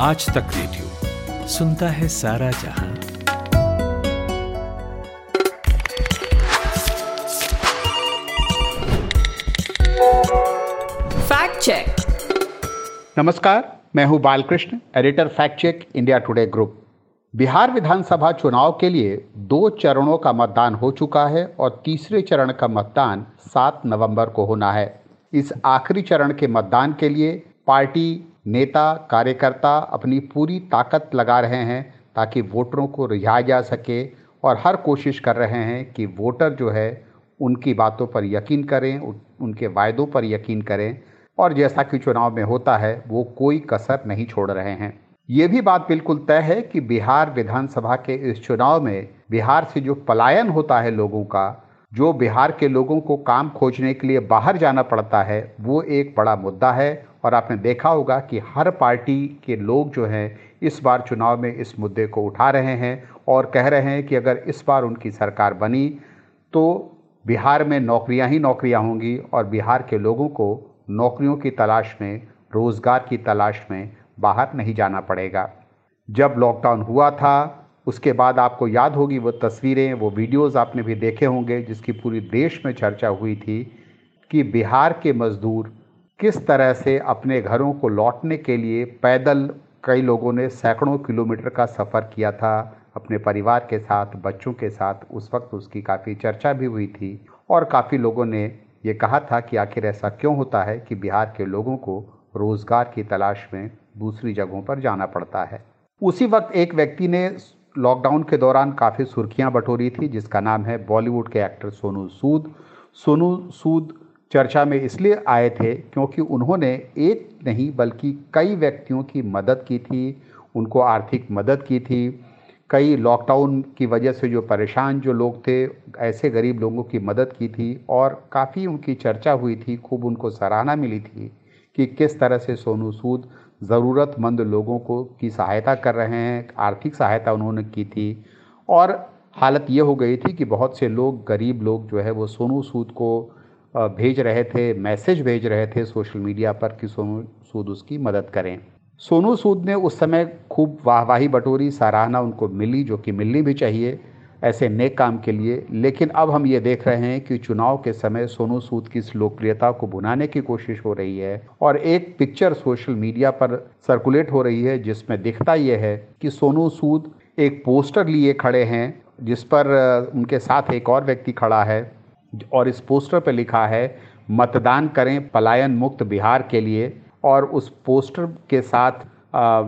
आज तक रेडियो। सुनता है सारा जहाँ। फैक्ट चेक नमस्कार मैं हूँ Balkrishna editor fact check India Today group Bihar विधानसभा चुनाव के लिए दो चरणों का मतदान हो चुका है और तीसरे चरण का मतदान 7 नवंबर को होना है। इस आखिरी चरण के मतदान के लिए पार्टी नेता, कार्यकर्ता अपनी पूरी ताकत लगा रहे हैं ताकि वोटरों को रिझाया जा सके और हर कोशिश कर रहे हैं कि वोटर जो है उनकी बातों पर यकीन करें उनके वायदों पर यकीन करें और जैसा कि चुनाव में होता है, वो कोई कसर नहीं छोड़ रहे हैं। ये भी बात बिल्कुल तय है कि बिहार विधानसभा के इस चुनाव में बिहार से जो पलायन होता है लोगों का, जो बिहार के लोगों को काम खोजने के लिए बाहर जाना पड़ता है, वो एक बड़ा मुद्दा है और आपने देखा होगा कि हर पार्टी के लोग जो हैं इस बार चुनाव में इस मुद्दे को उठा रहे हैं और कह रहे हैं कि अगर इस बार उनकी सरकार बनी तो बिहार में नौकरियाँ ही नौकरियाँ होंगी और बिहार के लोगों को नौकरियों की तलाश में, रोज़गार की तलाश में बाहर नहीं जाना पड़ेगा। जब लॉकडाउन हुआ था, उसके बाद आपको याद होगी वो तस्वीरें, वो वीडियोस आपने भी देखे होंगे, जिसकी पूरी देश में चर्चा हुई थी कि बिहार के मज़दूर किस तरह से अपने घरों को लौटने के लिए पैदल कई लोगों ने सैकड़ों किलोमीटर का सफ़र किया था, अपने परिवार के साथ, बच्चों के साथ, उस वक्त उसकी काफ़ी चर्चा भी हुई थी। और काफ़ी लोगों ने ये कहा था कि आखिर ऐसा क्यों होता है कि बिहार के लोगों को रोज़गार की तलाश में दूसरी जगहों पर जाना पड़ता है। उसी वक्त एक व्यक्ति ने लॉकडाउन के दौरान काफ़ी सुर्खियाँ बटोरी थी, जिसका नाम है बॉलीवुड के एक्टर सोनू सूद। सोनू सूद चर्चा में इसलिए आए थे क्योंकि उन्होंने एक नहीं बल्कि कई व्यक्तियों की मदद की थी, उनको आर्थिक मदद की थी। कई लॉकडाउन की वजह से जो परेशान जो लोग थे, ऐसे गरीब लोगों की मदद की थी और काफ़ी उनकी चर्चा हुई थी, खूब उनको सराहना मिली थी कि किस तरह से सोनू सूद ज़रूरतमंद लोगों को की सहायता कर रहे हैं, आर्थिक सहायता उन्होंने की थी। और हालत ये हो गई थी कि बहुत से लोग, गरीब लोग जो है वो सोनू सूद को भेज रहे थे, मैसेज भेज रहे थे सोशल मीडिया पर कि सोनू सूद उसकी मदद करें। सोनू सूद ने उस समय खूब वाहवाही बटोरी, सराहना उनको मिली जो कि मिलनी भी चाहिए, ऐसे नेक काम के लिए। लेकिन अब हम ये देख रहे हैं कि चुनाव के समय सोनू सूद की इस लोकप्रियता को भुनाने की कोशिश हो रही है और एक पिक्चर सोशल मीडिया पर सर्कुलेट हो रही है, जिसमें दिखता यह है कि सोनू सूद एक पोस्टर लिए खड़े हैं, जिस पर उनके साथ एक और व्यक्ति खड़ा है। और इस पोस्टर पर लिखा है, मतदान करें पलायन मुक्त बिहार के लिए। और उस पोस्टर के साथ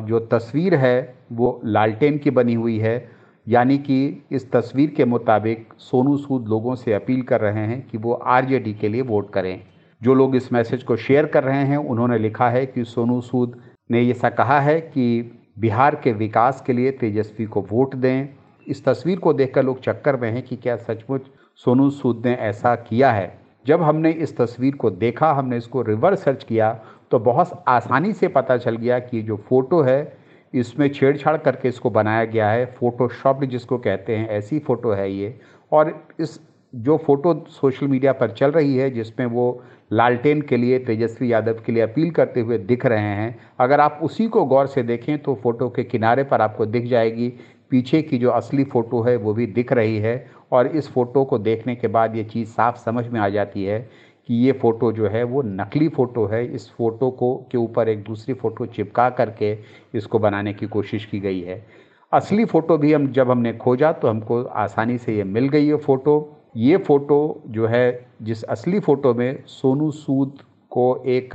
जो तस्वीर है, वो लालटेन की बनी हुई है। यानी कि इस तस्वीर के मुताबिक सोनू सूद लोगों से अपील कर रहे हैं कि वो आरजेडी के लिए वोट करें। जो लोग इस मैसेज को शेयर कर रहे हैं, उन्होंने लिखा है कि सोनू सूद ने ऐसा कहा है कि बिहार के विकास के लिए तेजस्वी को वोट दें। इस तस्वीर को देखकर लोग चक्कर में हैं कि क्या सचमुच सोनू सूद ने ऐसा किया है। जब हमने इस तस्वीर को देखा, हमने इसको रिवर्स सर्च किया तो बहुत आसानी से पता चल गया कि जो फ़ोटो है, इसमें छेड़छाड़ करके इसको बनाया गया है। फ़ोटोशॉप्ड जिसको कहते हैं, ऐसी फ़ोटो है ये। और इस जो फ़ोटो सोशल मीडिया पर चल रही है, जिसमें वो लालटेन के लिए, तेजस्वी यादव के लिए अपील करते हुए दिख रहे हैं, अगर आप उसी को गौर से देखें तो फ़ोटो के किनारे पर आपको दिख जाएगी। पीछे की जो असली फ़ोटो है, वो भी दिख रही है। और इस फ़ोटो को देखने के बाद ये चीज़ साफ़ समझ में आ जाती है कि ये फ़ोटो जो है वो नकली फ़ोटो है। इस फ़ोटो को के ऊपर एक दूसरी फ़ोटो चिपका करके इसको बनाने की कोशिश की गई है। असली फ़ोटो भी हम जब हमने खोजा तो हमको आसानी से ये मिल गई है फ़ोटो। ये फ़ोटो जो है, जिस असली फ़ोटो में सोनू सूद को एक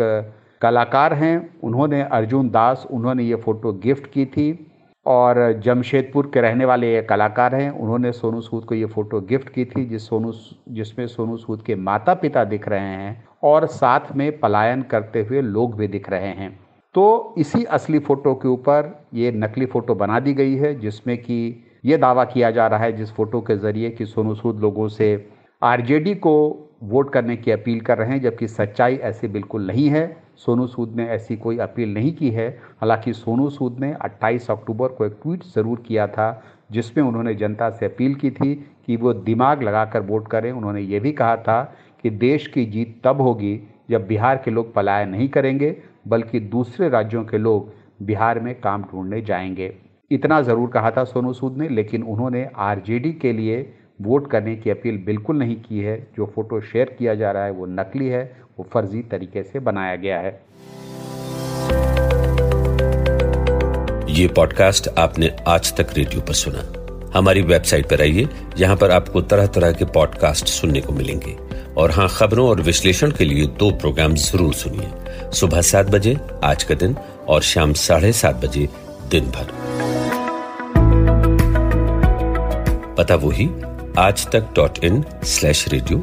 कलाकार हैं, उन्होंने अर्जुन दास, उन्होंने ये फ़ोटो गिफ्ट की थी। और जमशेदपुर के रहने वाले ये कलाकार हैं। उन्होंने सोनू सूद को ये फ़ोटो गिफ्ट की थी, जिस सोनू जिसमें सोनू सूद के माता पिता दिख रहे हैं और साथ में पलायन करते हुए लोग भी दिख रहे हैं। तो इसी असली फ़ोटो के ऊपर ये नकली फ़ोटो बना दी गई है, जिसमें कि ये दावा किया जा रहा है जिस फ़ोटो के ज़रिए कि सोनू सूद लोगों से आरजेडी को वोट करने की अपील कर रहे हैं, जबकि सच्चाई ऐसी बिल्कुल नहीं है। सोनू सूद ने ऐसी कोई अपील नहीं की है। हालाँकि सोनू सूद ने 28 अक्टूबर को एक ट्वीट ज़रूर किया था, जिसमें उन्होंने जनता से अपील की थी कि वो दिमाग लगाकर वोट करें। उन्होंने ये भी कहा था कि देश की जीत तब होगी जब बिहार के लोग पलायन नहीं करेंगे, बल्कि दूसरे राज्यों के लोग बिहार में काम ढूँढने जाएँगे। इतना ज़रूर कहा था सोनू सूद ने, लेकिन उन्होंने आरजेडी के लिए वोट करने की अपील बिल्कुल नहीं की है। जो फ़ोटो शेयर किया जा रहा है, वो नकली है, वो फर्जी तरीके से बनाया गया है। ये पॉडकास्ट आपने आज तक रेडियो पर सुना। हमारी वेबसाइट पर आइए यहाँ पर आपको तरह तरह के पॉडकास्ट सुनने को मिलेंगे। और हाँ खबरों और विश्लेषण के लिए दो प्रोग्राम ज़रूर सुनिए। सुबह सात बजे, आज का दिन, और शाम साढ़े सात बजे, दिन भर। पता वही Aaj Tak dot in slash radio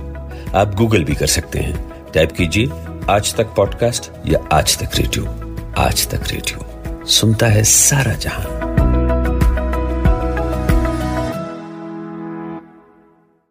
आप गूगल भी कर सकते हैं। टाइप कीजिए आज तक पॉडकास्ट या आज तक रेडियो आज तक रेडियो सुनता है सारा जहाँ।